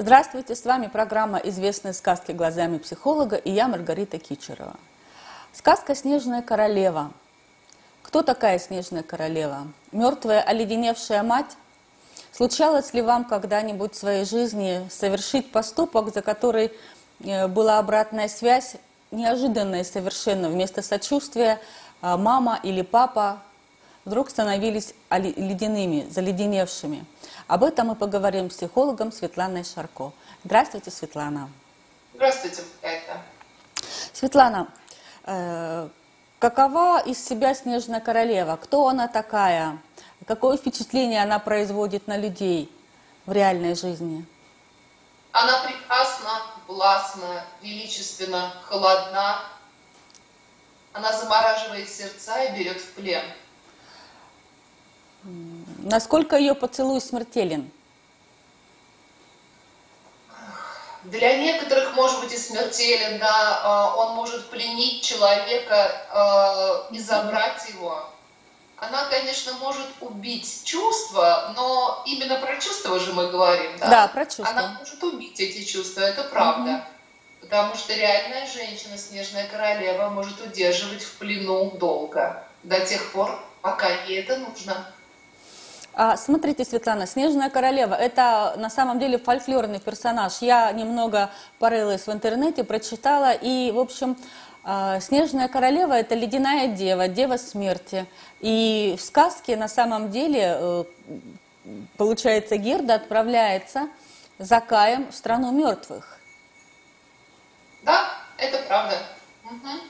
Здравствуйте, с вами программа «Известные сказки глазами психолога» и я Маргарита Кичерова. Сказка «Снежная королева». Кто такая Снежная королева? Мертвая, оледеневшая мать? Случалось ли вам когда-нибудь в своей жизни совершить поступок, за который э, была обратная связь, неожиданная совершенно, вместо сочувствия э, мама или папа вдруг становились ледяными, заледеневшими? Об этом мы поговорим с психологом Светланой Шарко. Здравствуйте, Светлана. Здравствуйте, Катя. Светлана, э, какова из себя Снежная Королева? Кто она такая? Какое впечатление она производит на людей в реальной жизни? Она прекрасна, властна, величественна, холодна. Она замораживает сердца и берет в плен. Насколько ее поцелуй смертелен? Для некоторых, может быть, и смертелен, да, а, он может пленить человека а, и забрать его. Она, конечно, может убить чувства, но именно про чувства же мы говорим, да? Да, про чувства. Она может убить эти чувства, это правда. Угу. Потому что реальная женщина, снежная королева, может удерживать в плену долго, до тех пор, пока ей это нужно. А, смотрите, Светлана, Снежная королева – это на самом деле фольклорный персонаж. Я немного порылась в интернете, прочитала, и, в общем, а, Снежная королева – это ледяная дева, дева смерти. И в сказке на самом деле, э, получается, Герда отправляется за Каем в страну мертвых. Да, это правда. Угу.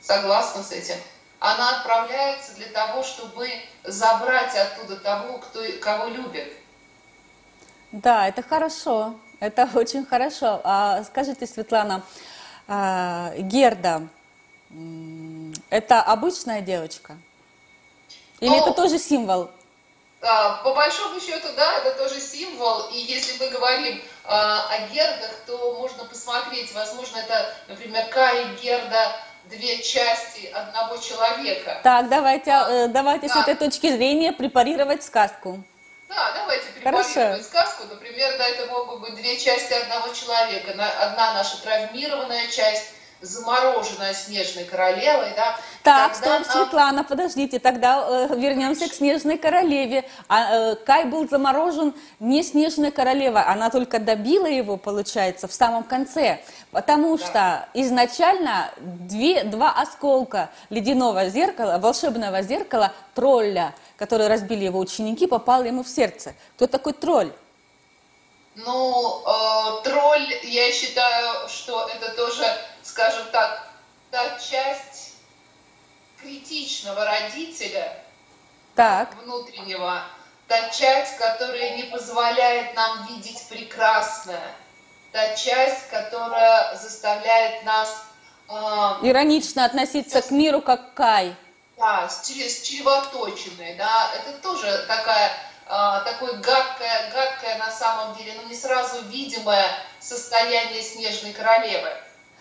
Согласна с этим она отправляется для того, чтобы забрать оттуда того, кто, кого любит. Да, это хорошо, это очень хорошо. А скажите, Светлана, а, Герда, это обычная девочка? Или ну, это тоже символ? А, по большому счету, да, это тоже символ. И если мы говорим а, о Гердах, то можно посмотреть, возможно, это, например, Кай Герда две части одного человека. Так, давайте, а, э, давайте да. с этой точки зрения препарировать сказку. Да, давайте препарировать Хорошо. сказку. Например, да, это могут быть две части одного человека. Одна наша травмированная часть, замороженная снежной королевой, да. Так, стоп, нам... Светлана, подождите, тогда э, вернемся к снежной королеве. А, э, Кай был заморожен не снежной королевой, она только добила его, получается, в самом конце, потому да. что изначально две, два осколка ледяного зеркала, волшебного зеркала тролля, которые разбили его ученики, попало ему в сердце. Кто такой тролль? Ну, э, тролль, я считаю, что это тоже, скажем так, та часть критичного родителя так. внутреннего, та часть, которая не позволяет нам видеть прекрасное, та часть, которая заставляет нас... Э, Иронично относиться с, к миру как Кай. Да, с, с чревоточиной, да, это тоже такая а, такое гадкое, гадкое на самом деле, но не сразу видимое состояние снежной королевы.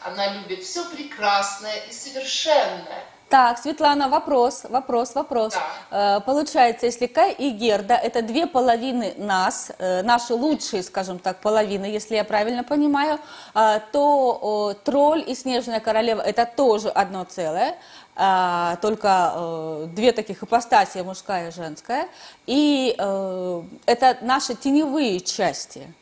Она любит все прекрасное и совершенное. Так, Светлана, вопрос, вопрос, вопрос. Да. Э, получается, если Кай и Герда – это две половины нас, э, наши лучшие, скажем так, половины, если я правильно понимаю, э, то тролль и снежная королева – это тоже одно целое. А, только э, две таких ипостаси, мужская и женская, и э, это наши теневые части.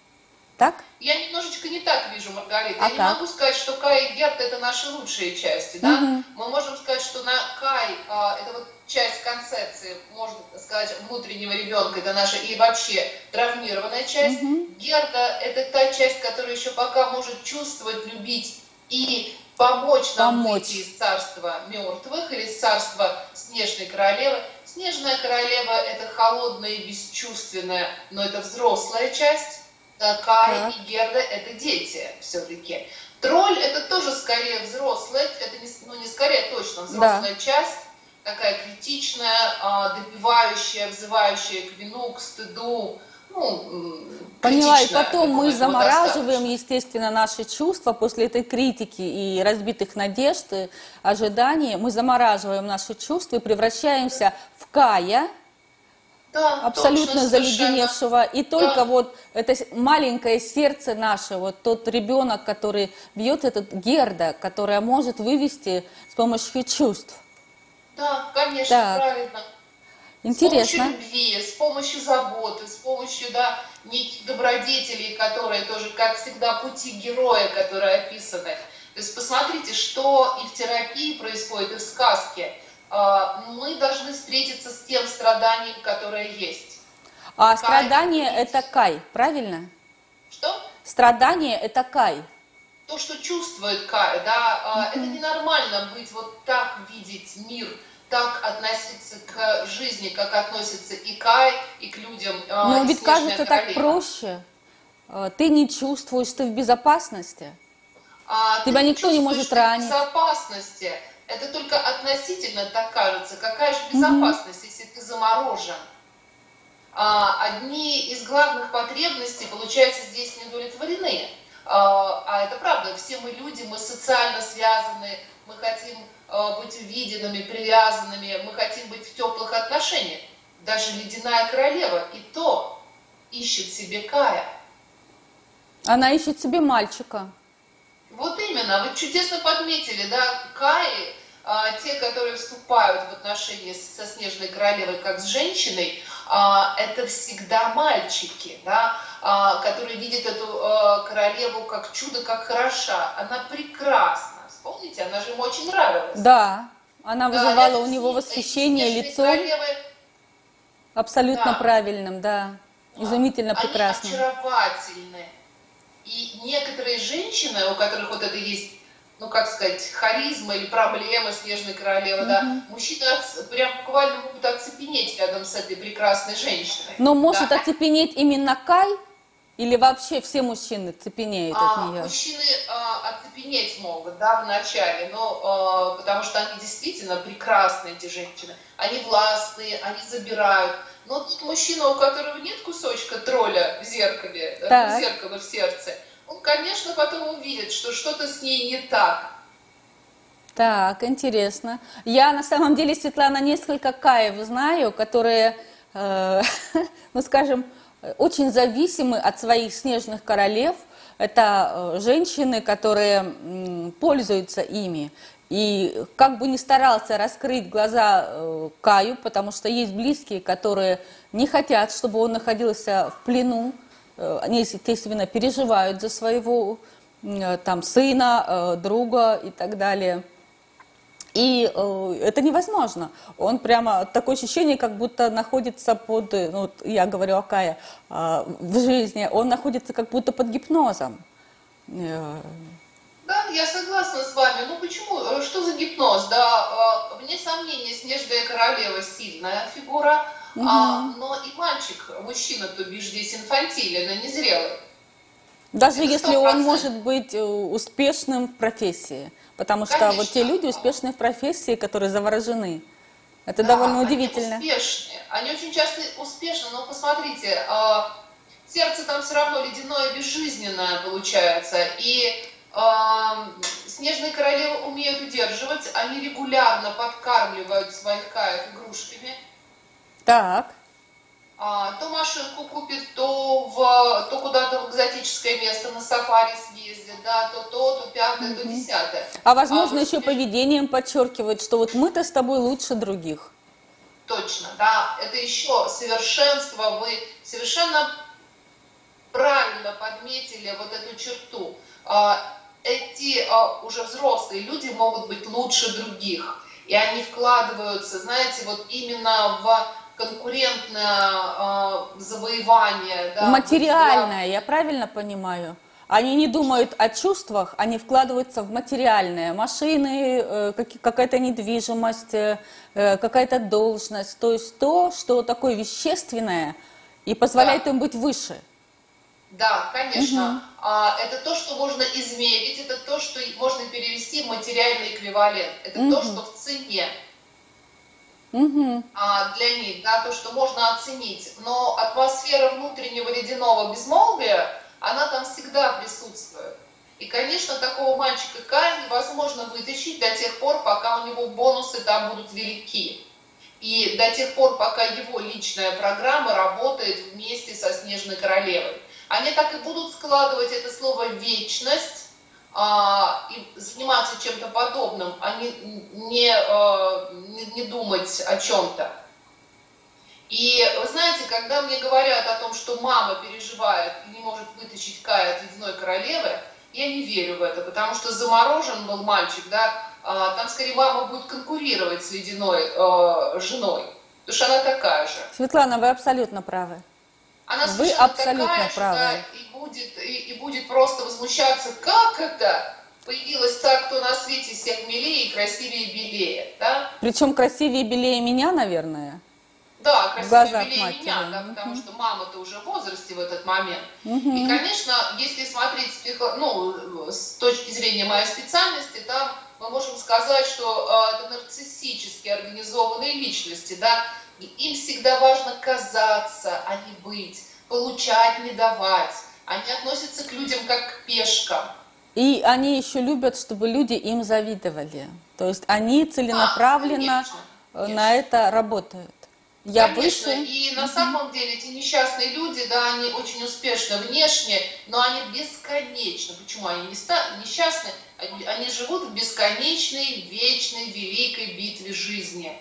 Так? Я немножечко не так вижу, Маргарита. А Я как? не могу сказать, что Кай и Герт это наши лучшие части. Да? Угу. Мы можем сказать, что на Кай а, это вот часть концепции, можно сказать, внутреннего ребенка, это наша и вообще травмированная часть. Угу. Герда это та часть, которая еще пока может чувствовать, любить и помочь нам помочь. выйти из царства мертвых или из царства снежной королевы. Снежная королева – это холодная и бесчувственная, но это взрослая часть. Кай и Герда – это дети все-таки. Тролль – это тоже скорее взрослая, это не, ну не скорее, точно взрослая да. часть, такая критичная, а, добивающая, взывающая к вину, к стыду, ну, Поняла, и потом мы замораживаем, естественно, наши чувства после этой критики и разбитых надежд, и ожиданий. Мы замораживаем наши чувства и превращаемся в Кая, да, абсолютно заледеневшего, и только да. вот это маленькое сердце наше, вот тот ребенок, который бьет этот Герда, которая может вывести с помощью чувств. Да, конечно, так. правильно. Интересно. С помощью любви, с помощью заботы, с помощью да, неких добродетелей, которые тоже, как всегда, пути героя, которые описаны. То есть посмотрите, что и в терапии происходит, и в сказке. А, мы должны встретиться с тем страданием, которое есть. А кай страдание – это кай, правильно? Что? Страдание – это кай. То, что чувствует кай, да, mm-hmm. это ненормально быть вот так видеть мир, так относиться к жизни, как относится и Кай, и к людям. Но ведь кажется так проще. Ты не чувствуешь, ты в безопасности. А, Тебя никто не может ранить. безопасности. Это только относительно так кажется. Какая же безопасность, mm-hmm. если ты заморожен? А, одни из главных потребностей, получается, здесь не удовлетворены. А, а это правда, все мы люди, мы социально связаны, мы хотим а, быть увиденными, привязанными, мы хотим быть в теплых отношениях. Даже ледяная королева и то ищет себе Кая. Она ищет себе мальчика. Вот именно, вы чудесно подметили, да, Каи, а, те, которые вступают в отношения со Снежной Королевой как с женщиной, а, это всегда мальчики, да, а, которые видят эту а, королеву как чудо, как хороша. Она прекрасна. Вспомните, она же ему очень нравилась. Да, она вызывала да, у него восхищение лицом. Королевы... Абсолютно да. правильным, да. Изумительно прекрасным. Они очаровательны. И некоторые женщины, у которых вот это есть, ну как сказать, харизма или проблема снежной королевы, mm-hmm. да, мужчины прям буквально могут оцепенеть рядом с этой прекрасной женщиной. Но может да. оцепенеть именно Кай? Или вообще все мужчины цепенеют а, от нее? Мужчины а, оцепенеть могут, да, вначале, но а, потому что они действительно прекрасные, эти женщины. Они властные, они забирают. Но тут мужчина, у которого нет кусочка тролля в зеркале, так. зеркало в сердце, он, конечно, потом увидит, что что-то с ней не так. Так, интересно. Я на самом деле, Светлана, несколько каев знаю, которые, э, ну скажем, очень зависимы от своих снежных королев. Это э, женщины, которые пользуются ими. И как бы ни старался раскрыть глаза э, Каю, потому что есть близкие, которые не хотят, чтобы он находился в плену, э, они, естественно, переживают за своего э, там, сына, друга и так далее. И это невозможно. Он прямо такое ощущение, как будто находится под, ну, я говорю о Кае, в жизни, он находится как будто под гипнозом. Да, я согласна с вами. Ну почему? Э, что за гипноз? Да, э, вне сомнения, Снежная королева сильная фигура, угу. а, но и мальчик, мужчина, то бишь здесь инфантилен, а незрелый. Даже Это если 100%. он может быть э, успешным в профессии. Потому что Конечно. вот те люди успешные в профессии, которые заворожены. Это да, довольно удивительно. Они успешные. Они очень часто успешны, но посмотрите, сердце там все равно ледяное, безжизненное получается. И Снежные королевы умеют удерживать, они регулярно подкармливают своих каев игрушками. Так. А, то машинку купит, то, в, то куда-то в экзотическое место на сафари съездит, да, то то, то пятое, mm-hmm. то десятое. А возможно а, еще снеж... поведением подчеркивает, что вот мы-то с тобой лучше других. Точно, да, это еще совершенство, вы совершенно правильно подметили вот эту черту. А, эти а, уже взрослые люди могут быть лучше других. И они вкладываются, знаете, вот именно в конкурентное а, завоевание. Да, Материальное, я правильно понимаю? Они не думают о чувствах, они вкладываются в материальное. Машины, э, какая-то недвижимость, э, какая-то должность. То есть то, что такое вещественное и позволяет да. им быть выше. Да, конечно. Угу. А, это то, что можно измерить, это то, что можно перевести в материальный эквивалент. Это угу. то, что в цене угу. а, для них, да, то, что можно оценить. Но атмосфера внутреннего ледяного безмолвия, она там всегда присутствует. И, конечно, такого мальчика Кай невозможно вытащить до тех пор, пока у него бонусы там будут велики. И до тех пор, пока его личная программа работает вместе со Снежной Королевой. Они так и будут складывать это слово «вечность», а, и заниматься чем-то подобным, а не, не, а, не, не думать о чем-то. И вы знаете, когда мне говорят о том, что мама переживает и не может вытащить Кая от ледяной королевы, я не верю в это, потому что заморожен был мальчик, да, а, там скорее мама будет конкурировать с ледяной э, женой, потому что она такая же. Светлана, вы абсолютно правы. Она вы абсолютно такая правы. И будет и, и будет просто возмущаться, как это появилась та, кто на свете всех милее, красивее и белее, да? Причем красивее и белее меня, наверное. Да, красивее белее матери. меня, да, потому что мама-то уже в возрасте в этот момент. Угу. И, конечно, если смотреть ну, с точки зрения моей специальности, там мы можем сказать, что э, это нарциссически организованные личности, да, и им всегда важно казаться, а не быть, получать, не давать. Они относятся к людям как к пешкам. И они еще любят, чтобы люди им завидовали. То есть они целенаправленно да, конечно, на это работают. Я Конечно, выше. и на самом деле эти несчастные люди, да, они очень успешны внешне, но они бесконечны. Почему они не ста... несчастны? Они, они живут в бесконечной, вечной, великой битве жизни.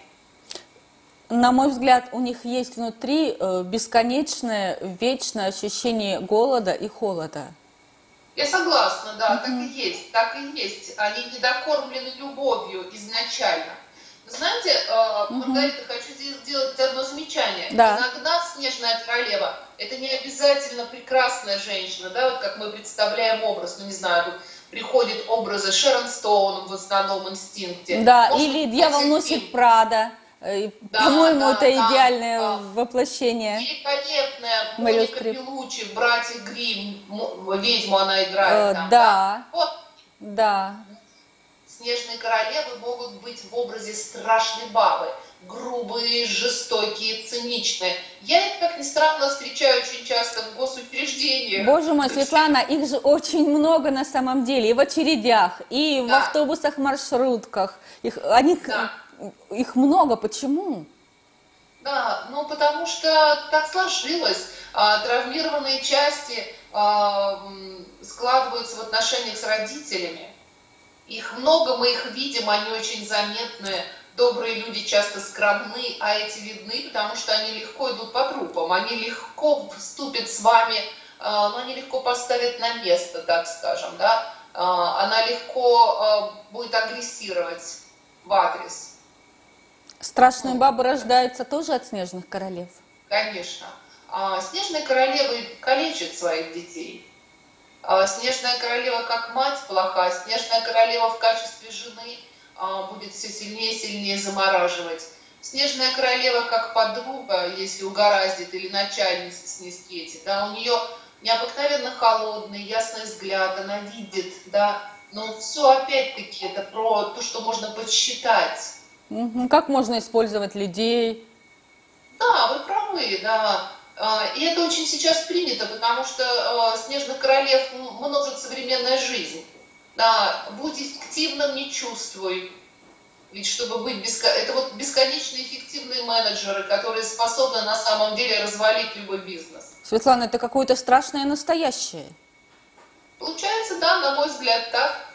На мой взгляд, у них есть внутри э, бесконечное, вечное ощущение голода и холода. Я согласна, да, mm-hmm. так и есть, так и есть. Они недокормлены любовью изначально. Знаете, э, Маргарита, хочу сделать одно замечание. Да. Иногда снежная королева – это не обязательно прекрасная женщина, да, вот как мы представляем образ, ну не знаю, тут приходит образы Шерон Стоун в основном инстинкте. Да, Может, или дьявол носит Прада. Э, да, По-моему, да, это да, идеальное да. воплощение. Великолепная Моника Белучи, братья Грим, ведьму она играет. Э, там, да. да. Вот. Да. Снежные королевы могут быть в образе страшной бабы, грубые, жестокие, циничные. Я их, как ни странно, встречаю очень часто в госучреждениях. Боже мой, Светлана, их же очень много на самом деле, и в очередях, и да. в автобусах, маршрутках. Их, они, да. Их много, почему? Да, ну потому что так сложилось. А, травмированные части а, складываются в отношениях с родителями. Их много, мы их видим, они очень заметны. Добрые люди часто скромны, а эти видны, потому что они легко идут по трупам, они легко вступят с вами, а, но они легко поставят на место, так скажем, да. Она легко будет агрессировать в адрес. Страшные бабы рождаются тоже от снежных королев? Конечно. Снежные королевы калечат своих детей. А, Снежная королева как мать плоха, Снежная королева в качестве жены а, будет все сильнее и сильнее замораживать. Снежная королева как подруга, если угораздит, или начальница снискете, да, у нее необыкновенно холодный, ясный взгляд, она видит, да, но все опять-таки это про то, что можно подсчитать. Как можно использовать людей? Да, вы правы, да. А, и это очень сейчас принято, потому что а, снежных королев множит современная жизнь. Да, будь эффективным, не чувствуй. Ведь чтобы быть беско... это вот бесконечно эффективные менеджеры, которые способны на самом деле развалить любой бизнес. Светлана, это какое-то страшное настоящее. Получается, да, на мой взгляд, так.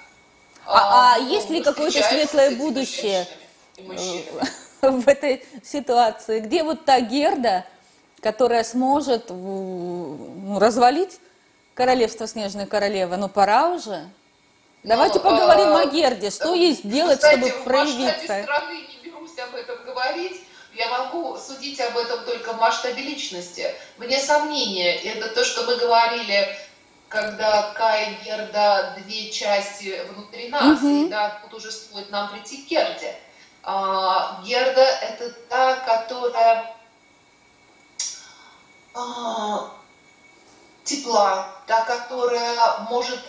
А, а, а есть ли какое-то светлое будущее в этой ситуации? Где вот та Герда, которая сможет ну, развалить королевство Снежной Королевы. Но пора уже. Давайте ну, поговорим а, о Герде. Что ей сделать, кстати, чтобы проявиться? В страны не берусь об этом говорить. Я могу судить об этом только в масштабе личности. Вне сомнения, это то, что мы говорили, когда Кай и Герда две части внутри нас, угу. и да, тут уже стоит нам прийти к Герде. А, Герда – это та, которая а, тепла, та, которая может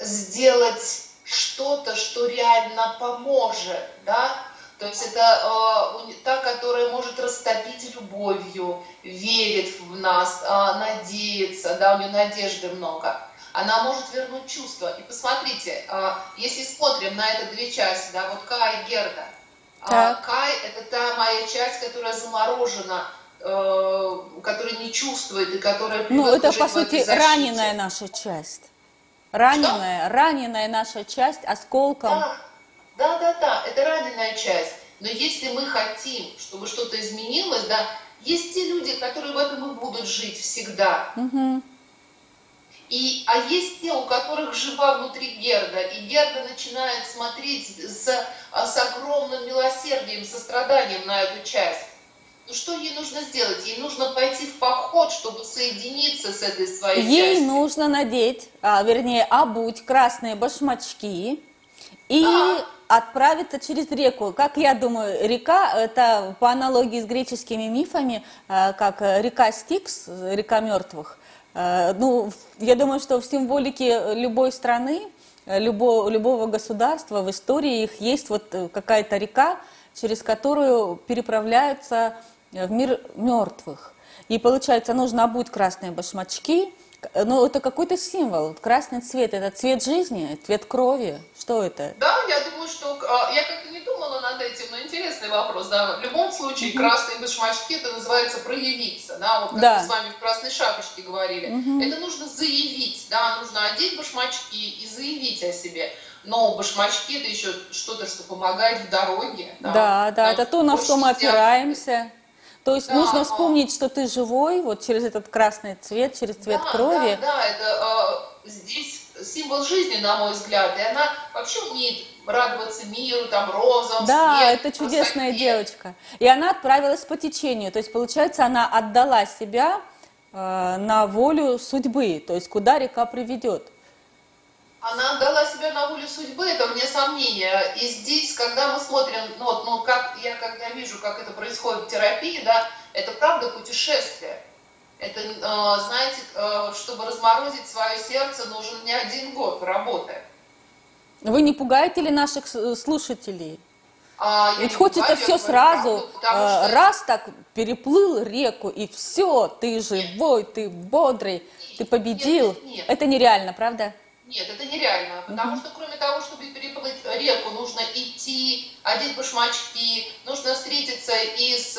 сделать что-то, что реально поможет, да, то есть это э, та, которая может растопить любовью, верит в нас, э, надеется, да, у нее надежды много. Она может вернуть чувства. И посмотрите, э, если смотрим на это две части, да, вот Ка и Герда, А Кай – это та моя часть, которая заморожена, э, которая не чувствует и которая Ну, это, по сути, раненая наша часть. Раненая, Что? раненая наша часть осколком. Да, да, да, да, это раненая часть. Но если мы хотим, чтобы что-то изменилось, да, есть те люди, которые в этом и будут жить всегда. Угу. И, а есть те, у которых жива внутри Герда, и Герда начинает смотреть с, с огромным милосердием, состраданием на эту часть. Ну что ей нужно сделать? Ей нужно пойти в поход, чтобы соединиться с этой своей Ей частью. нужно надеть, а, вернее, обуть красные башмачки и да. отправиться через реку. Как я думаю, река, это по аналогии с греческими мифами, а, как река Стикс, река мертвых. А, ну, я думаю, что в символике любой страны, любого, любого государства, в истории их есть вот какая-то река, через которую переправляются в мир мертвых. И получается, нужно обуть красные башмачки, ну, это какой-то символ. Красный цвет – это цвет жизни, цвет крови. Что это? Да, я думаю, что... Я как-то не думала над этим, но интересный вопрос. Да. В любом случае, mm-hmm. красные башмачки – это называется проявиться. Да, вот как да. мы с вами в красной шапочке говорили. Mm-hmm. Это нужно заявить, да, нужно одеть башмачки и заявить о себе. Но башмачки – это еще что-то, что помогает в дороге. Да, да, да это то, на что мы опираемся. То есть да, нужно вспомнить, что ты живой, вот через этот красный цвет, через цвет да, крови. Да, да, это э, здесь символ жизни, на мой взгляд, и она вообще умеет радоваться миру, там, розам, Да, снег, это чудесная красоте. девочка. И она отправилась по течению, то есть, получается, она отдала себя э, на волю судьбы, то есть, куда река приведет она отдала себя на волю судьбы, это вне сомнения. И здесь, когда мы смотрим, ну, вот, ну как я когда вижу, как это происходит в терапии, да, это правда путешествие. Это, э, знаете, э, чтобы разморозить свое сердце, нужен не один год работы. Вы не пугаете ли наших слушателей? А, Ведь хочется все сразу, правду, э, раз так переплыл реку, и все, ты живой, нет. ты бодрый, ты победил. Нет, нет, нет. Это нереально, правда? Нет, это нереально, потому что кроме того, чтобы переплыть реку, нужно идти, одеть башмачки, нужно встретиться и с,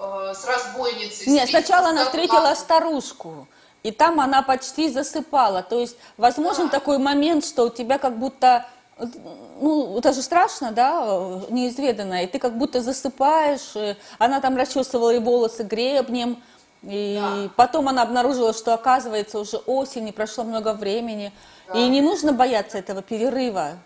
э, с разбойницей. Нет, сначала она встретила старушку, и там она почти засыпала. То есть возможен такой момент, что у тебя как будто ну, это же страшно, да, неизведанное, и ты как будто засыпаешь, она там расчесывала и волосы гребнем, и да. потом она обнаружила, что оказывается уже осень, и прошло много времени. Да. И не нужно бояться этого перерыва.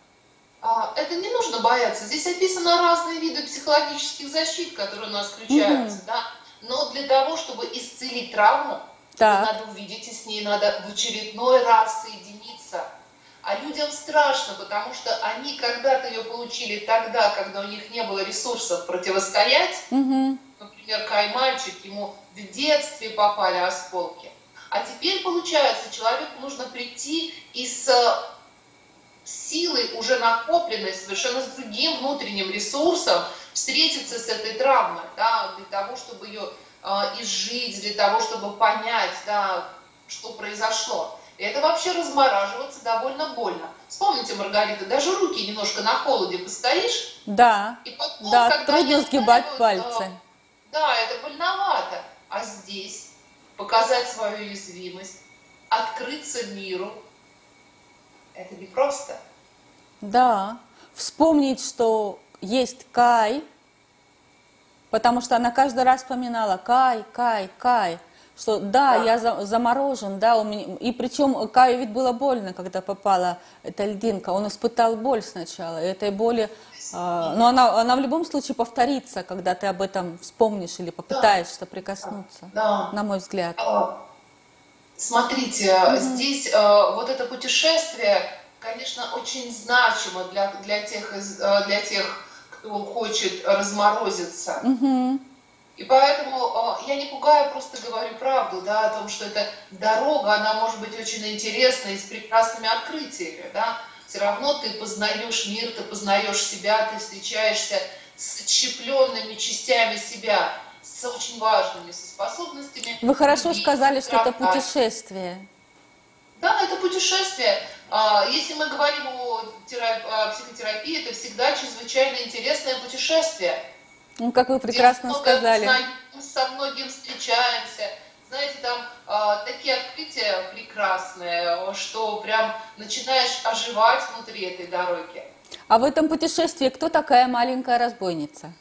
А, это не нужно бояться. Здесь описаны разные виды психологических защит, которые у нас включаются. Угу. Да? Но для того, чтобы исцелить травму, да. надо увидеть, и с ней надо в очередной раз соединиться. А людям страшно, потому что они когда-то ее получили тогда, когда у них не было ресурсов противостоять. Угу. Например, Кай мальчик, ему в детстве попали осколки. А теперь, получается, человеку нужно прийти и с силой, уже накопленной, совершенно с другим внутренним ресурсом, встретиться с этой травмой, да, для того, чтобы ее э, изжить, для того, чтобы понять, да, что произошло. И это вообще размораживаться довольно больно. Вспомните, Маргарита, даже руки немножко на холоде постоишь. Да, и потом, да, трудно сгибать пальцы. Э, да, это больновато. А здесь показать свою уязвимость, открыться миру, это не просто. Да, вспомнить, что есть Кай, потому что она каждый раз вспоминала Кай, Кай, Кай, что да, да. я за, заморожен, да, у меня, и причем Каю ведь было больно, когда попала эта льдинка, он испытал боль сначала, и этой боли а, но она, она в любом случае повторится, когда ты об этом вспомнишь или попытаешься да. прикоснуться, да. на мой взгляд. А, смотрите, mm здесь а, вот это путешествие, конечно, очень значимо для, для, тех, для тех, кто хочет разморозиться. mm И поэтому я не пугаю, просто говорю правду, да, о том, что эта дорога, она может быть очень интересной, с прекрасными открытиями, да, все равно ты познаешь мир, ты познаешь себя, ты встречаешься с отщепленными частями себя, с очень важными, со способностями. Вы хорошо сказали, что это путешествие. Да, это путешествие. А, если мы говорим о, терапии, о психотерапии, это всегда чрезвычайно интересное путешествие. Ну, как вы прекрасно сказали. Мы со многим встречаемся. Знаете, там э, такие открытия прекрасные, что прям начинаешь оживать внутри этой дороги. А в этом путешествии кто такая маленькая разбойница?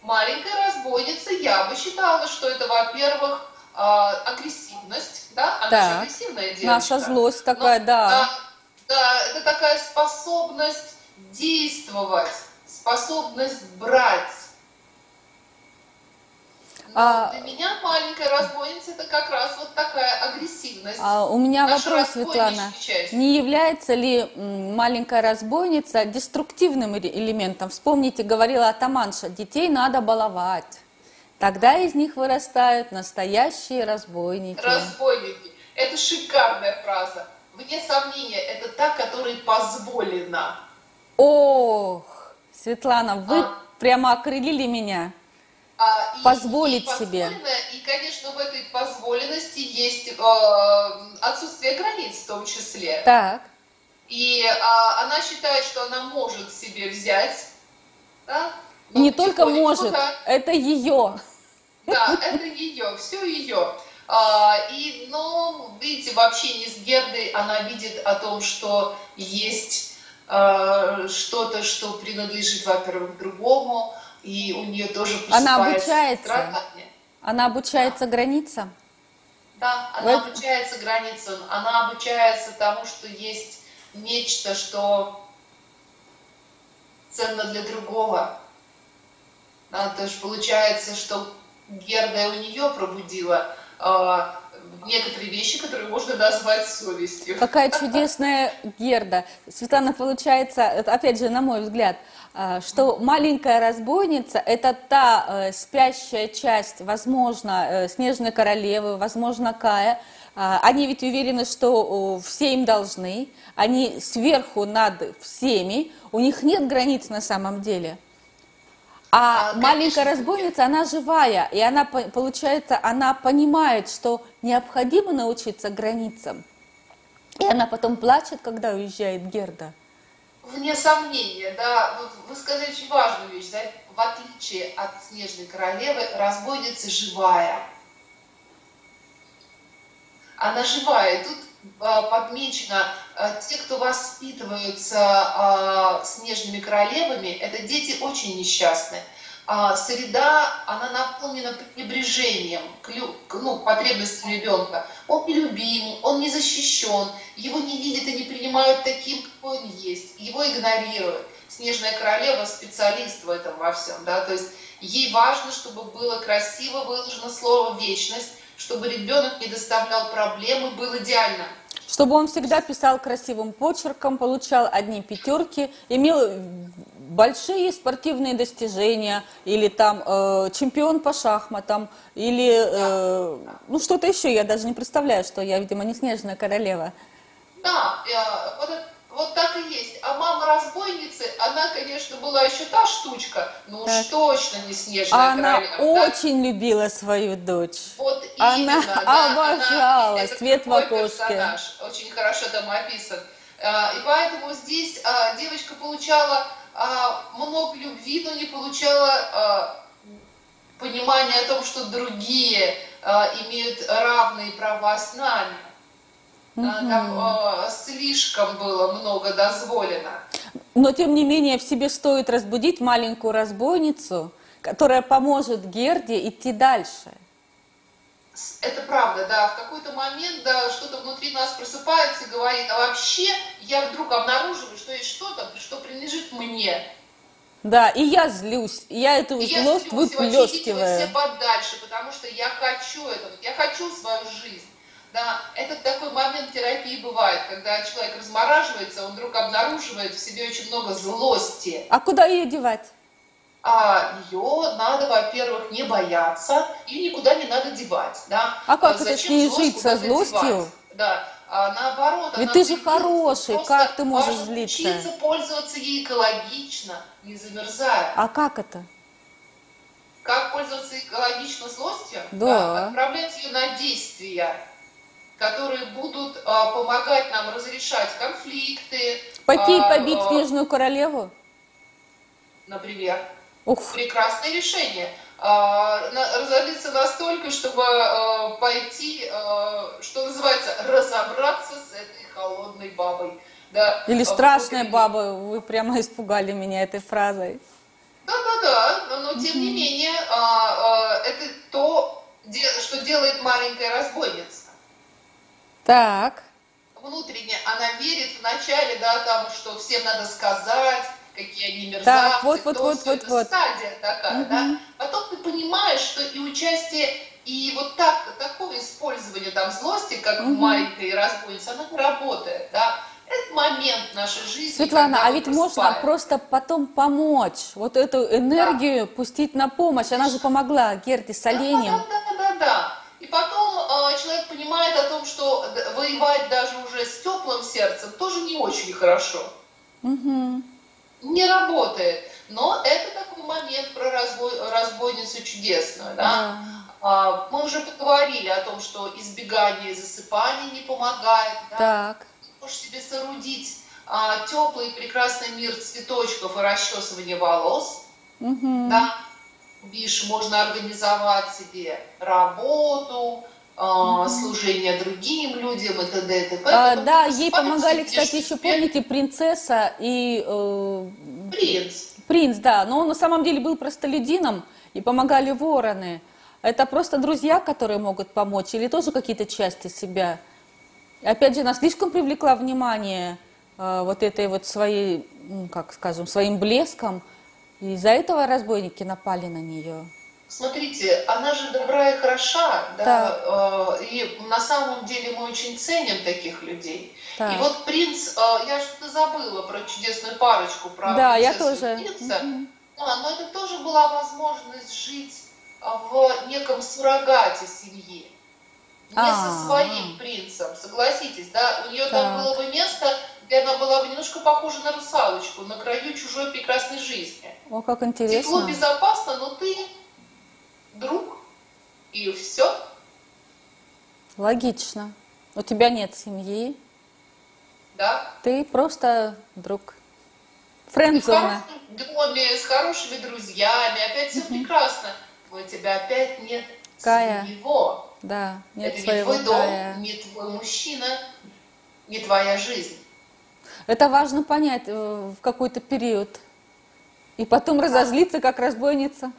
Маленькая разбойница, я бы считала, что это, во-первых, э, агрессивность, да, она же агрессивная девочка. Наша злость такая, Но, да. да. Да, это такая способность действовать, способность брать а, для меня маленькая разбойница это как раз вот такая агрессивность. А у меня вопрос, Светлана. Часть. Не является ли маленькая разбойница деструктивным элементом? Вспомните, говорила Атаманша, детей надо баловать. Тогда из них вырастают настоящие разбойники. Разбойники. Это шикарная фраза. Вне сомнения, это та, которой позволено. Ох, Светлана, вы а? прямо окрылили меня. А, позволить и себе. И, конечно, в этой позволенности есть э, отсутствие границ в том числе. Так. И э, она считает, что она может себе взять. Да? Но не только может, да, это ее. Да, это ее, все ее. А, и, ну, видите, в общении с Гердой она видит о том, что есть а, что-то, что принадлежит, во-первых, другому, и у нее тоже Она обучается. Страдания. Она обучается да. границам? Да, она вот. обучается границам, она обучается тому, что есть нечто, что ценно для другого. Да, то есть получается, что Герда у нее пробудила э, некоторые вещи, которые можно назвать совестью. Какая чудесная Герда. Светлана, получается, опять же, на мой взгляд, а, что маленькая разбойница – это та э, спящая часть, возможно, э, Снежной Королевы, возможно, Кая. А, они ведь уверены, что все им должны, они сверху над всеми, у них нет границ на самом деле. А, а маленькая разбойница, она живая, и она, получается, она понимает, что необходимо научиться границам. И она потом плачет, когда уезжает Герда вне сомнения, да, вот вы сказали очень важную вещь, да, в отличие от Снежной Королевы, разбойница живая. Она живая. И тут а, подмечено, те, кто воспитываются а, снежными королевами, это дети очень несчастные а, среда, она наполнена пренебрежением к, к ну, потребностям ребенка. Он нелюбим, он не защищен, его не видят и не принимают таким, какой он есть, его игнорируют. Снежная королева специалист в этом во всем, да, то есть ей важно, чтобы было красиво выложено слово «вечность», чтобы ребенок не доставлял проблемы, был идеально. Чтобы он всегда писал красивым почерком, получал одни пятерки, имел большие спортивные достижения, или там э, чемпион по шахматам, или э, ну что-то еще, я даже не представляю, что я, видимо, не снежная королева. Да, э, вот, вот так и есть. А мама разбойницы, она, конечно, была еще та штучка, но так. уж точно не снежная она королева. Она очень да? любила свою дочь. Вот она именно, да, обожала она, свет в окошке. Персонаж, очень хорошо там описан. Э, и поэтому здесь э, девочка получала а, много любви, но не получала а, понимания о том, что другие а, имеют равные права с нами. Угу. Там а, слишком было много дозволено. Но тем не менее в себе стоит разбудить маленькую разбойницу, которая поможет Герде идти дальше. Это правда, да. В какой-то момент, да, что-то внутри нас просыпается и говорит, а вообще я вдруг обнаруживаю, что есть что-то, что принадлежит мне. Да, и я злюсь, и я эту и злость я выплескиваю. все подальше, потому что я хочу это, я хочу свою жизнь. Да, это такой момент терапии бывает, когда человек размораживается, он вдруг обнаруживает в себе очень много злости. А куда ее девать? а ее надо, во-первых, не бояться и никуда не надо девать. Да? А как Зачем это с ней жить со злостью? Девать? Да, а наоборот. Ведь ты же хороший, как ты можешь злиться? Учиться пользоваться ей экологично, не замерзая. А как это? Как пользоваться экологично злостью? Да. Отправлять ее на действия. Которые будут а, помогать нам разрешать конфликты. Пойти а, побить а, Снежную Королеву? Например. Ух. Прекрасное решение. А, разозлиться настолько, чтобы а, пойти, а, что называется, разобраться с этой холодной бабой. Да, Или страшная баба, вы прямо испугали меня этой фразой. Да-да-да, но, но тем не менее, а, а, это то, что делает маленькая разбойница. Так. Внутренне она верит вначале, да, там, что всем надо сказать, какие они мерзавцы, так, вот, вот, вот, вот, вот. стадия такая, угу. да. Потом ты понимаешь, что и участие, и вот так, такое использование там злости, как угу. маленькой разбойницы, оно не работает, да. Это момент нашей жизни. Светлана, а ведь можно просто потом помочь, вот эту энергию да. пустить на помощь. Она же помогла Герде с оленем. Да, да, да. Понимает о том, что воевать даже уже с теплым сердцем тоже не очень хорошо. Угу. Не работает. Но это такой момент про разбой, разбойницу чудесную, да? да. Мы уже поговорили о том, что избегание засыпания не помогает. Да? Так можешь себе соорудить а, теплый прекрасный мир цветочков и расчесывания волос. Угу. Да? Видишь, можно организовать себе работу. Служение другим людям и т.д. и т.п. А, да, ей помогали, кстати, еще, помните, принцесса и... Э, принц. Принц, да, но он на самом деле был простолюдином, и помогали вороны. Это просто друзья, которые могут помочь, или тоже какие-то части себя? опять же, она слишком привлекла внимание э, вот этой вот своей, ну, как скажем, своим блеском, и из-за этого разбойники напали на нее. Смотрите, она же добра и хороша, да, да. Э, и на самом деле мы очень ценим таких людей. Да. И вот принц, э, я что-то забыла про чудесную парочку, про да, я тоже. принца, mm-hmm. да, но это тоже была возможность жить в неком суррогате семьи не А-а-а. со своим принцем, согласитесь, да? У нее так. там было бы место, где она была бы немножко похожа на русалочку, на краю чужой прекрасной жизни. О, как интересно. Тепло, безопасно, но ты друг, и все. Логично. У тебя нет семьи. Да. Ты просто друг. Френдзона. В хорошем доме, с хорошими друзьями, опять все прекрасно. Но у тебя опять нет Кая. своего. Да, нет Это своего не твой дом, не твой мужчина, не твоя жизнь. Это важно понять э, в какой-то период. И потом разозлиться, как разбойница.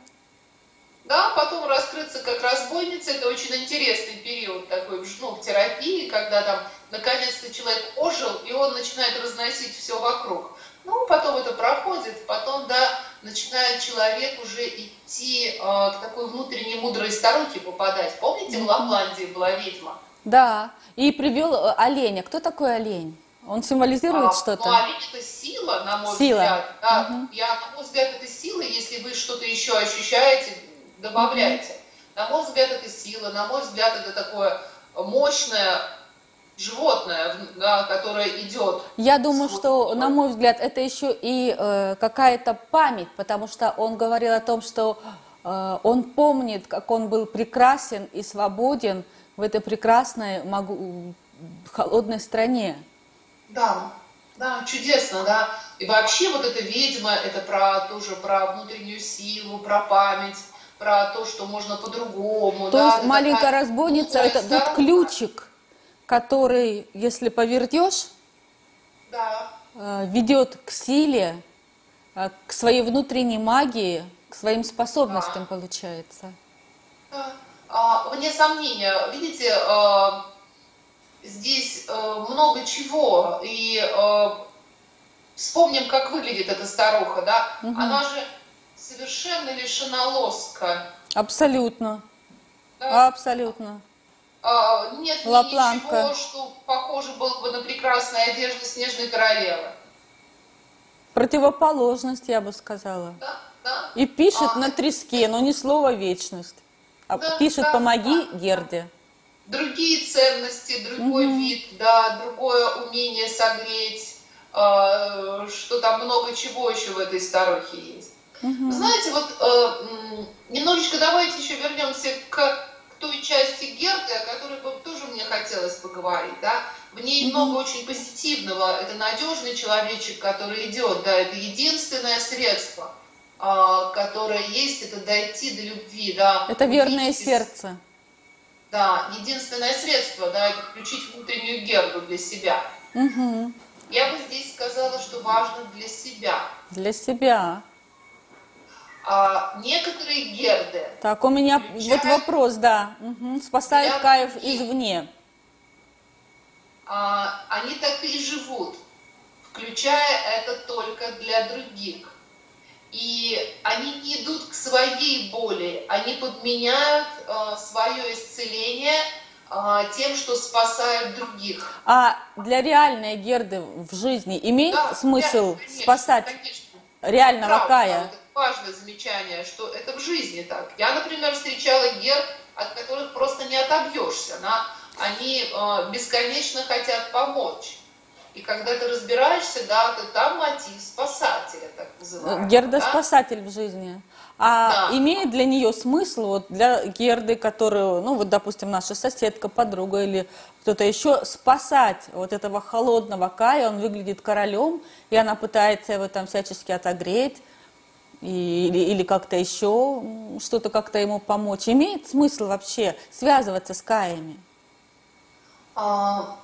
Да, потом раскрыться как разбойница, это очень интересный период такой ну, в терапии, когда там наконец-то человек ожил, и он начинает разносить все вокруг. Ну, потом это проходит, потом, да, начинает человек уже идти э, к такой внутренней мудрой старухе попадать. Помните, в Лапландии была ведьма? Да, и привел э, оленя. Кто такой олень? Он символизирует а, что-то? Ну, олень это сила, на мой сила. взгляд. Да, угу. я, на мой взгляд, это сила. Если вы что-то еще ощущаете, добавляйте. На мой взгляд, это сила. На мой взгляд, это такое мощное животное, да, которое идет. Я думаю, что, на мой взгляд, это еще и э, какая-то память, потому что он говорил о том, что э, он помнит, как он был прекрасен и свободен в этой прекрасной, могу, холодной стране. Да, да, чудесно, да. И вообще вот эта ведьма, это про тоже про внутреннюю силу, про память, про то, что можно по-другому. То да, есть маленькая такая, разбойница, это тот ключик который, если повертешь, да. Э, ведет к силе, э, к своей внутренней магии, к своим способностям, да. получается. Да. А, вне сомнения, видите, э, здесь много чего. И вспомним, как выглядит эта старуха, да? Угу. Она же совершенно лишена лоска. Абсолютно. Да? Абсолютно. А, нет Лапланка. ничего, что похоже было бы на прекрасную одежду Снежной Королевы. Противоположность, я бы сказала. Да, да. И пишет а, на треске, но ни слова вечность. А да, пишет да, «помоги да. Герде». Другие ценности, другой угу. вид, да, другое умение согреть, э, что там много чего еще в этой старухе есть. Угу. Знаете, вот э, немножечко давайте еще вернемся к к той части Герды, о которой бы тоже мне хотелось поговорить, да. В ней много очень позитивного. Это надежный человечек, который идет, да, это единственное средство, а, которое есть, это дойти до любви, да. Это верное сердце. Да, единственное средство, да, это включить внутреннюю Герду для себя. Угу. Я бы здесь сказала, что важно для себя. Для себя. А, некоторые герды. Так, у меня вот вопрос, да. Угу. Спасают кайф извне. А, они так и живут, включая это только для других. И они не идут к своей боли, они подменяют э, свое исцеление э, тем, что спасают других. А для реальной Герды в жизни имеет да, смысл конечно, спасать конечно. реального Правда, Кая? Вот важное замечание, что это в жизни так. Я, например, встречала Герд, от которых просто не отобьешься. На, они э, бесконечно хотят помочь. И когда ты разбираешься, да, ты там мотив спасателя, так называемый. Герда да? спасатель в жизни. А да. имеет для нее смысл, вот для Герды, которую, ну вот, допустим, наша соседка, подруга или кто-то еще, спасать вот этого холодного Кая, он выглядит королем, и она пытается его там всячески отогреть, или, или как-то еще что-то как-то ему помочь. Имеет смысл вообще связываться с Каями? А,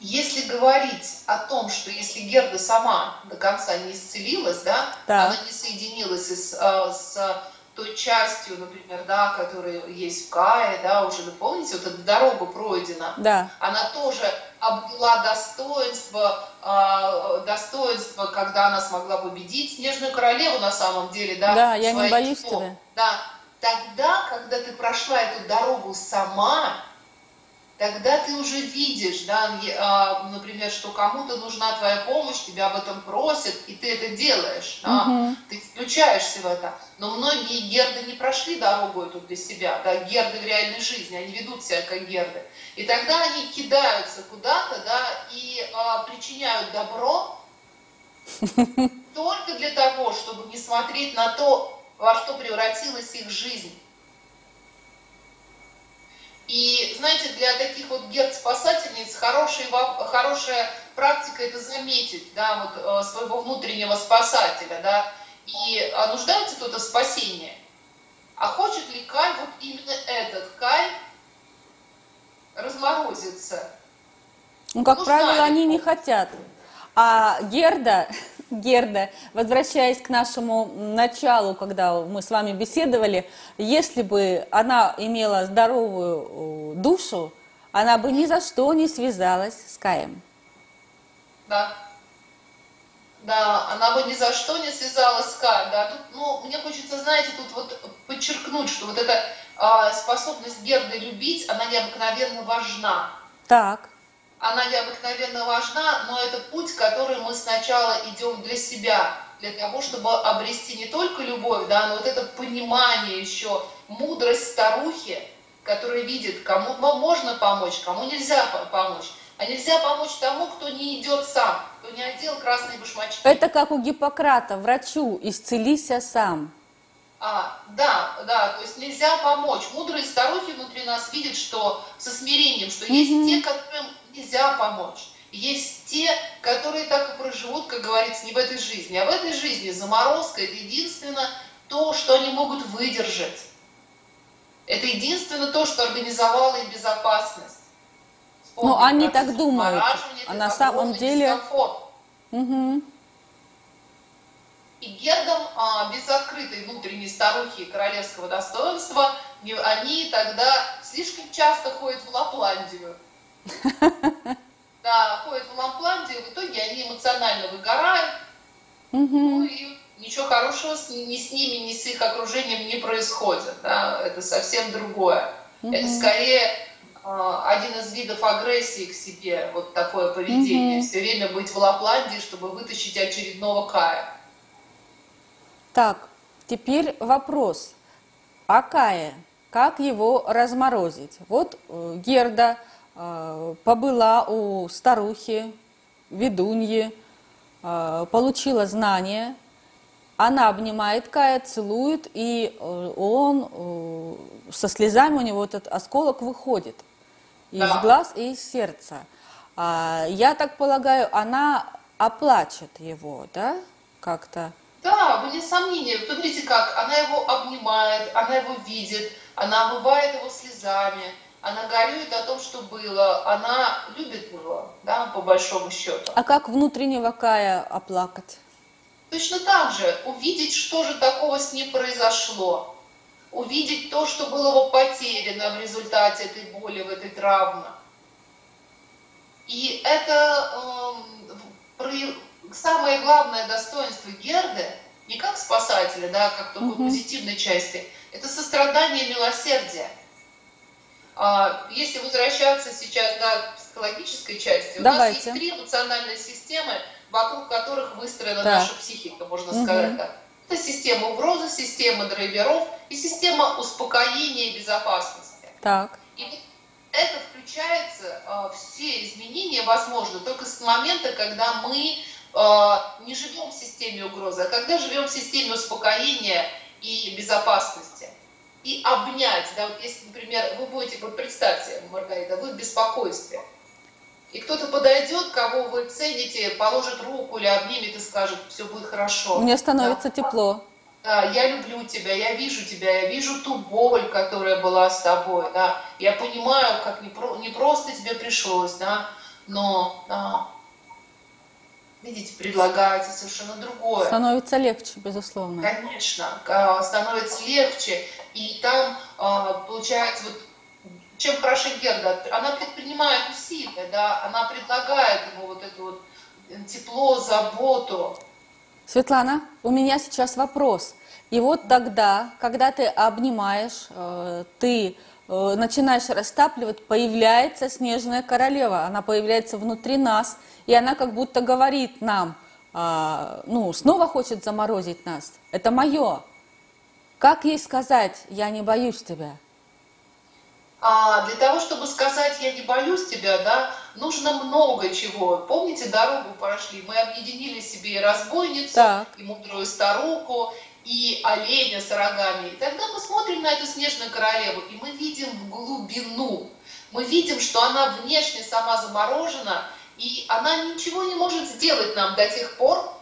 если говорить о том, что если Герда сама до конца не исцелилась, да, да. она не соединилась с, а, с той частью, например, да, которая есть в Кае, да, уже, вы помните, вот эта дорога пройдена, да. она тоже обрела достоинство, э, достоинство, когда она смогла победить Снежную Королеву на самом деле, да. Да, я не боюсь тебя. Да, тогда, когда ты прошла эту дорогу сама, тогда ты уже видишь, да, а, например, что кому-то нужна твоя помощь, тебя об этом просят, и ты это делаешь, да, угу. ты включаешься в это. Но многие герды не прошли дорогу эту для себя, да, герды в реальной жизни, они ведут себя как герды. И тогда они кидаются куда-то, да, и а, причиняют добро только для того, чтобы не смотреть на то, во что превратилась их жизнь. И, знаете, для таких вот герд-спасательниц хорошая, хорошая практика это заметить, да, вот э, своего внутреннего спасателя, да, и а нуждается кто-то в спасении. А хочет ли Кай, вот именно этот Кай, разморозиться? Ну, как Нужна правило, они не хотят. А Герда, Герда, возвращаясь к нашему началу, когда мы с вами беседовали, если бы она имела здоровую душу, она бы ни за что не связалась с Каем. Да. Да, она бы ни за что не связалась с Каем. Да. Тут, ну, мне хочется, знаете, тут вот подчеркнуть, что вот эта э, способность Герды любить, она необыкновенно важна. Так она необыкновенно важна, но это путь, который мы сначала идем для себя, для того, чтобы обрести не только любовь, да, но вот это понимание еще, мудрость старухи, которая видит, кому можно помочь, кому нельзя помочь. А нельзя помочь тому, кто не идет сам, кто не одел красные башмачки. Это как у Гиппократа, врачу, исцелися сам. А, да, да, то есть нельзя помочь. Мудрые старухи внутри нас видят, что со смирением, что mm-hmm. есть те, которым нельзя помочь. Есть те, которые так и проживут, как говорится, не в этой жизни. А в этой жизни заморозка – это единственное то, что они могут выдержать. Это единственное то, что организовало им безопасность. Ну, они так думают. А на самом деле... Угу. И Гердом, а, без открытой внутренней старухи королевского достоинства, они тогда слишком часто ходят в Лапландию. Да, ходят в Лапландию, в итоге они эмоционально выгорают. Ну и ничего хорошего ни с ними, ни с их окружением не происходит. Да? Это совсем другое. Это скорее а, один из видов агрессии к себе, вот такое поведение. Все время быть в Лапландии, чтобы вытащить очередного Кая. Так, теперь вопрос. А Кая, как его разморозить? Вот э, Герда э, побыла у старухи, ведуньи, э, получила знания, она обнимает Кая, целует, и э, он э, со слезами у него этот осколок выходит из да. глаз и из сердца. А, я так полагаю, она оплачет его, да, как-то? Да, были сомнения. Смотрите как, она его обнимает, она его видит, она омывает его слезами, она горюет о том, что было, она любит его, да, по большому счету. А как внутреннего Кая оплакать? Точно так же, увидеть, что же такого с ним произошло, увидеть то, что было его потеряно в результате этой боли, в этой травме. И это э, самое главное достоинство Герды, не как спасателя, да, как такой угу. позитивной части, это сострадание и милосердие. А, если возвращаться сейчас да, к психологической части, у нас есть три эмоциональные системы, вокруг которых выстроена так. наша психика, можно угу. сказать так. Это система угрозы, система драйверов и система успокоения и безопасности. Так. И вот это включается, э, все изменения возможны только с момента, когда мы не живем в системе угрозы, а когда живем в системе успокоения и безопасности. И обнять, да, вот если, например, вы будете, вот представьте, Маргарита, вы в беспокойстве, и кто-то подойдет, кого вы цените, положит руку или обнимет и скажет, все будет хорошо. Мне становится да. тепло. Да, я люблю тебя, я вижу тебя, я вижу ту боль, которая была с тобой, да. Я понимаю, как не, про, не просто тебе пришлось, да, но, да, видите, предлагаете совершенно другое. Становится легче, безусловно. Конечно, становится легче. И там, а, получается, вот чем хороша Герда? Она предпринимает усилия, да, она предлагает ему вот это вот тепло, заботу. Светлана, у меня сейчас вопрос. И вот тогда, когда ты обнимаешь, э, ты э, начинаешь растапливать, появляется снежная королева. Она появляется внутри нас, и она как будто говорит нам, а, ну, снова хочет заморозить нас. Это мое. Как ей сказать, я не боюсь тебя? А для того, чтобы сказать «я не боюсь тебя», да, нужно много чего. Помните, дорогу прошли, мы объединили себе и разбойницу, так. и мудрую старуху, и оленя с рогами. И тогда мы смотрим на эту снежную королеву, и мы видим в глубину. Мы видим, что она внешне сама заморожена, и она ничего не может сделать нам до тех пор,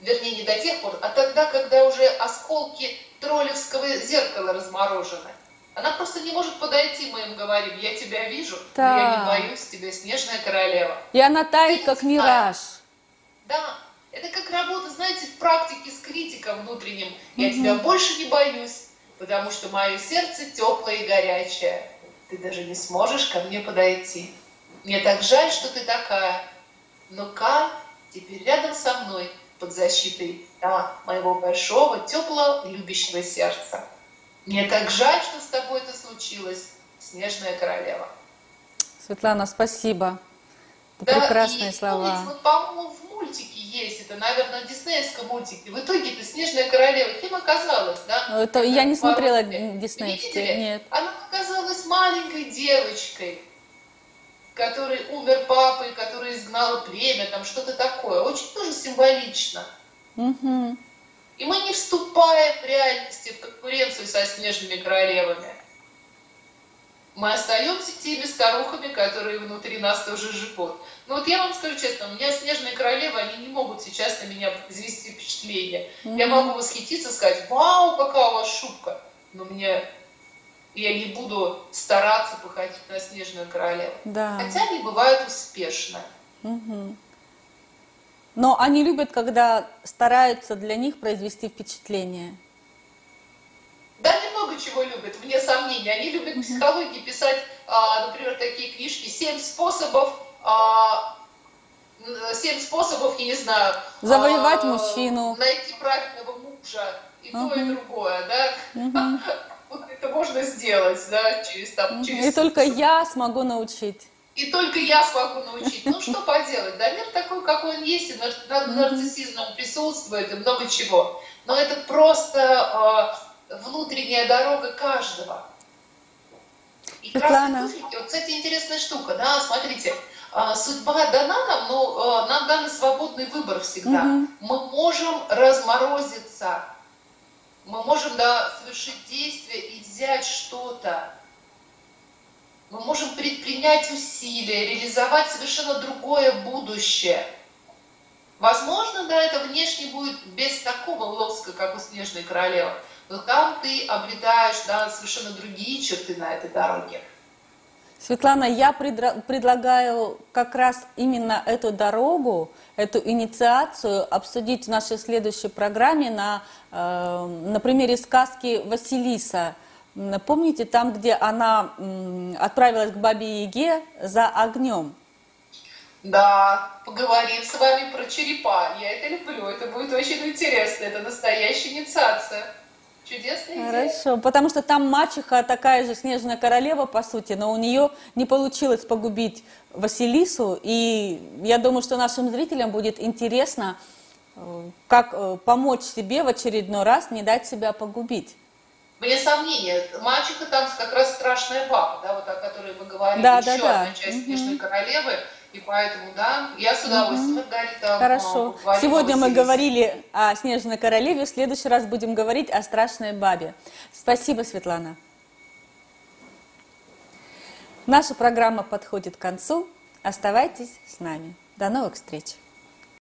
вернее, не до тех пор, а тогда, когда уже осколки троллевского зеркала разморожены. Она просто не может подойти, мы им говорим, я тебя вижу, да. но я не боюсь тебя, снежная королева. И она тает, как мираж. Да, это как работа, знаете, в практике с критиком внутренним. Я угу. тебя больше не боюсь, потому что мое сердце теплое и горячее. Ты даже не сможешь ко мне подойти. Мне так жаль, что ты такая. Но Кай теперь рядом со мной, под защитой да, моего большого, теплого, любящего сердца. Мне так жаль, что с тобой это случилось, снежная королева. Светлана, спасибо. Это да, прекрасные и, слова. Помните, вот, по-моему, в мультике есть, это, наверное, в диснеевском мультике. В итоге это снежная королева кем оказалась, да? Ну, это, я не смотрела диснеевские, нет. Она оказалась маленькой девочкой, который умер папой, который изгнала племя, там что-то такое. Очень тоже символично. Угу. И мы не вступаем в реальности в конкуренцию со снежными королевами. Мы остаемся теми старухами, которые внутри нас тоже живут. Но вот я вам скажу честно, у меня снежные королевы, они не могут сейчас на меня произвести впечатление. Mm-hmm. Я могу восхититься, сказать, вау, какая у вас шубка. Но мне я не буду стараться походить на снежную королеву. Да. Хотя они бывают успешны. Угу. Но они любят, когда стараются для них произвести впечатление. Да, немного чего любят, вне сомнения. Они любят в психологии писать, а, например, такие книжки «Семь способов», а, «Семь способов, я не знаю...» Завоевать а, мужчину. Найти правильного мужа, и uh-huh. то, и другое, да? Uh-huh. Вот это можно сделать, да, через там... Через... И только я смогу научить и только я смогу научить. Ну, что поделать, да, мир такой, какой он есть, и нарциссизм он присутствует, и много чего. Но это просто э, внутренняя дорога каждого. И красные туфельки, вот, кстати, интересная штука, да, смотрите, а, судьба дана нам, но а, нам дан свободный выбор всегда. Угу. Мы можем разморозиться, мы можем да, совершить действие и взять что-то. Мы можем предпринять усилия, реализовать совершенно другое будущее. Возможно, да, это внешне будет без такого лоска, как у Снежной Королевы, но там ты обретаешь да, совершенно другие черты на этой дороге. Светлана, я предлагаю как раз именно эту дорогу, эту инициацию обсудить в нашей следующей программе на, э, на примере сказки Василиса. Помните, там, где она отправилась к Бабе Яге за огнем? Да, поговорим с вами про черепа. Я это люблю, это будет очень интересно. Это настоящая инициация. Чудесная идея. Хорошо, потому что там мачеха такая же снежная королева, по сути, но у нее не получилось погубить Василису, и я думаю, что нашим зрителям будет интересно, э, как э, помочь себе в очередной раз не дать себя погубить. Без сомнения, мачеха там как раз страшная баба, да, вот о которой мы говорили, да, еще да, одна да. часть снежной королевы, и поэтому, да, я с удовольствием. Маргарита. Хорошо. Сегодня мы говорили о Снежной Королеве, в следующий раз будем говорить о страшной бабе. Спасибо, Светлана. Наша программа подходит к концу. Оставайтесь с нами. До новых встреч.